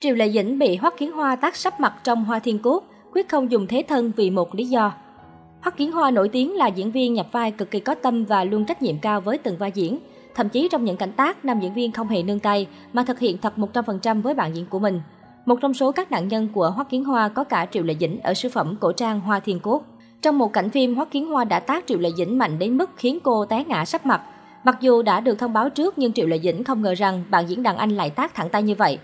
Triệu Lệ Dĩnh bị Hoắc Kiến Hoa tác sắp mặt trong Hoa Thiên Cốt, quyết không dùng thế thân vì một lý do. Hoắc Kiến Hoa nổi tiếng là diễn viên nhập vai cực kỳ có tâm và luôn trách nhiệm cao với từng vai diễn. Thậm chí trong những cảnh tác, nam diễn viên không hề nương tay mà thực hiện thật 100% với bạn diễn của mình. Một trong số các nạn nhân của Hoắc Kiến Hoa có cả Triệu Lệ Dĩnh ở sư phẩm cổ trang Hoa Thiên Cốt. Trong một cảnh phim, Hoắc Kiến Hoa đã tác Triệu Lệ Dĩnh mạnh đến mức khiến cô té ngã sắp mặt. Mặc dù đã được thông báo trước nhưng Triệu Lệ Dĩnh không ngờ rằng bạn diễn đàn anh lại tác thẳng tay như vậy.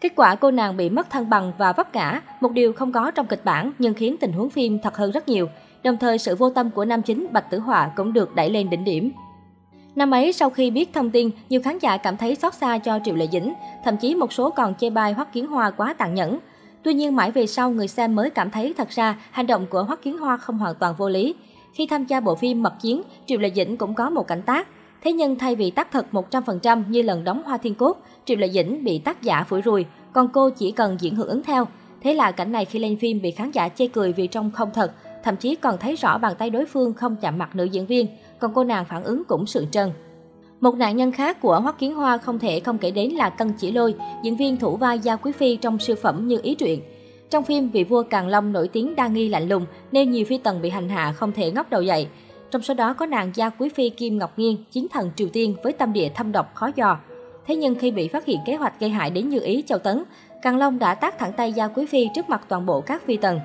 Kết quả cô nàng bị mất thăng bằng và vấp ngã, một điều không có trong kịch bản nhưng khiến tình huống phim thật hơn rất nhiều. Đồng thời sự vô tâm của nam chính Bạch Tử Họa cũng được đẩy lên đỉnh điểm. Năm ấy, sau khi biết thông tin, nhiều khán giả cảm thấy xót xa cho Triệu Lệ Dĩnh, thậm chí một số còn chê bai Hoắc Kiến Hoa quá tàn nhẫn. Tuy nhiên mãi về sau người xem mới cảm thấy thật ra hành động của Hoắc Kiến Hoa không hoàn toàn vô lý. Khi tham gia bộ phim Mật Chiến, Triệu Lệ Dĩnh cũng có một cảnh tác. Thế nhưng thay vì tác thật 100% như lần đóng Hoa Thiên Cốt, Triệu Lệ Dĩnh bị tác giả phủi rùi, còn cô chỉ cần diễn hưởng ứng theo. Thế là cảnh này khi lên phim bị khán giả chê cười vì trông không thật, thậm chí còn thấy rõ bàn tay đối phương không chạm mặt nữ diễn viên, còn cô nàng phản ứng cũng sự trần. Một nạn nhân khác của Hoắc Kiến Hoa không thể không kể đến là Cân Chỉ Lôi, diễn viên thủ vai Gia Quý Phi trong siêu phẩm Như Ý Truyện. Trong phim, vị vua Càn Long nổi tiếng đa nghi lạnh lùng nên nhiều phi tần bị hành hạ không thể ngóc đầu dậy. Trong số đó có nàng Gia Quý Phi Kim Ngọc Nghiên, chiến thần Triều Tiên với tâm địa thâm độc khó dò. Thế nhưng khi bị phát hiện kế hoạch gây hại đến Như Ý Châu Tấn, Càn Long đã tác thẳng tay Gia Quý Phi trước mặt toàn bộ các phi tần.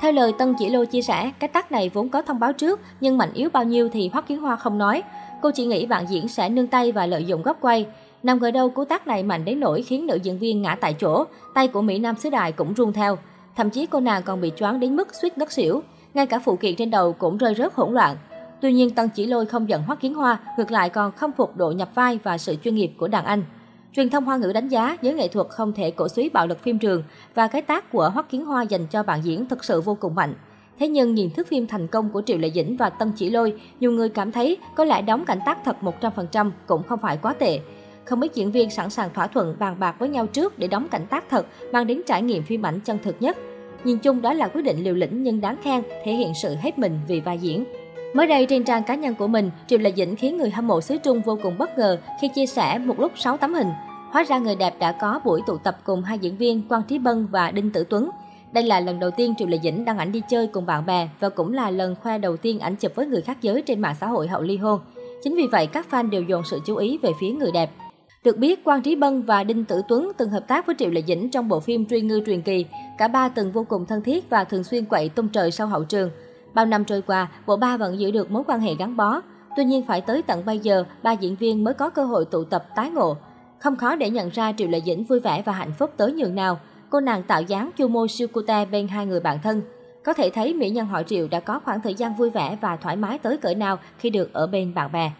Theo lời Tân Chỉ Lô chia sẻ, cái tác này vốn có thông báo trước, nhưng mạnh yếu bao nhiêu thì Hoắc Kiến Hoa không nói. Cô chỉ nghĩ bạn diễn sẽ nương tay và lợi dụng góc quay. Nằm ngờ đâu cú tác này mạnh đến nỗi khiến nữ diễn viên ngã tại chỗ, tay của Mỹ Nam xứ đài cũng run theo. Thậm chí cô nàng còn bị choáng đến mức suýt ngất xỉu, ngay cả phụ kiện trên đầu cũng rơi rớt hỗn loạn. Tuy nhiên Tân Chỉ Lôi không giận Hoắc Kiến Hoa, ngược lại còn không phục độ nhập vai và sự chuyên nghiệp của đàn anh. Truyền thông Hoa ngữ đánh giá giới nghệ thuật không thể cổ suý bạo lực phim trường và cái tác của Hoắc Kiến Hoa dành cho bạn diễn thực sự vô cùng mạnh. Thế nhưng nhìn thước phim thành công của Triệu Lệ Dĩnh và Tân Chỉ Lôi, nhiều người cảm thấy có lẽ đóng cảnh tác thật 100% cũng không phải quá tệ. Không ít diễn viên sẵn sàng thỏa thuận bàn bạc với nhau trước để đóng cảnh tác thật, mang đến trải nghiệm phim ảnh chân thực nhất. Nhìn chung đó là quyết định liều lĩnh nhưng đáng khen, thể hiện sự hết mình vì vai diễn. Mới đây trên trang cá nhân của mình, Triệu Lệ Dĩnh khiến người hâm mộ xứ Trung vô cùng bất ngờ khi chia sẻ một lúc 6 tấm hình. Hóa ra người đẹp đã có buổi tụ tập cùng hai diễn viên Quang Trí Bân và Đinh Tử Tuấn. Đây là lần đầu tiên Triệu Lệ Dĩnh đăng ảnh đi chơi cùng bạn bè và cũng là lần khoe đầu tiên ảnh chụp với người khác giới trên mạng xã hội hậu ly hôn. Chính vì vậy, các fan đều dồn sự chú ý về phía người đẹp. Được biết, Quang Trí Bân và Đinh Tử Tuấn từng hợp tác với Triệu Lệ Dĩnh trong bộ phim Truy Ngư Truyền Kỳ. Cả ba từng vô cùng thân thiết và thường xuyên quậy tung trời sau hậu trường. Bao năm trôi qua, bộ ba vẫn giữ được mối quan hệ gắn bó. Tuy nhiên phải tới tận bây giờ, ba diễn viên mới có cơ hội tụ tập tái ngộ. Không khó để nhận ra Triệu Lệ Dĩnh vui vẻ và hạnh phúc tới nhường nào. Cô nàng tạo dáng chu mô siêu cute bên hai người bạn thân. Có thể thấy mỹ nhân họ Triệu đã có khoảng thời gian vui vẻ và thoải mái tới cỡ nào khi được ở bên bạn bè.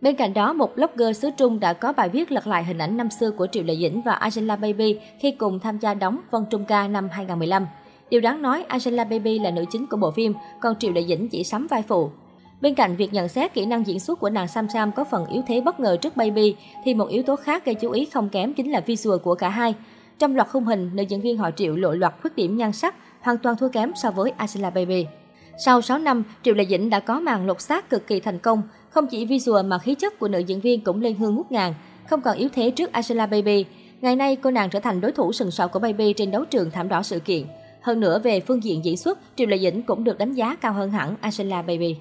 Bên cạnh đó, một blogger xứ Trung đã có bài viết lật lại hình ảnh năm xưa của Triệu Lệ Dĩnh và Angela Baby khi cùng tham gia đóng Vân Trung Ca năm 2015. Điều đáng nói, Angela Baby là nữ chính của bộ phim, còn Triệu Đại Dĩnh chỉ sắm vai phụ. Bên cạnh việc nhận xét kỹ năng diễn xuất của nàng Sam Sam có phần yếu thế bất ngờ trước Baby, thì một yếu tố khác gây chú ý không kém chính là visual của cả hai. Trong loạt khung hình, nữ diễn viên họ Triệu lộ loạt khuyết điểm nhan sắc, hoàn toàn thua kém so với Angela Baby. Sau 6 năm, Triệu Lệ Dĩnh đã có màn lột xác cực kỳ thành công. Không chỉ visual mà khí chất của nữ diễn viên cũng lên hương ngút ngàn, không còn yếu thế trước Angela Baby. Ngày nay, cô nàng trở thành đối thủ sừng sọ của Baby trên đấu trường thảm đỏ sự kiện. Hơn nữa về phương diện diễn xuất, Triệu Lệ Dĩnh cũng được đánh giá cao hơn hẳn Angela Baby.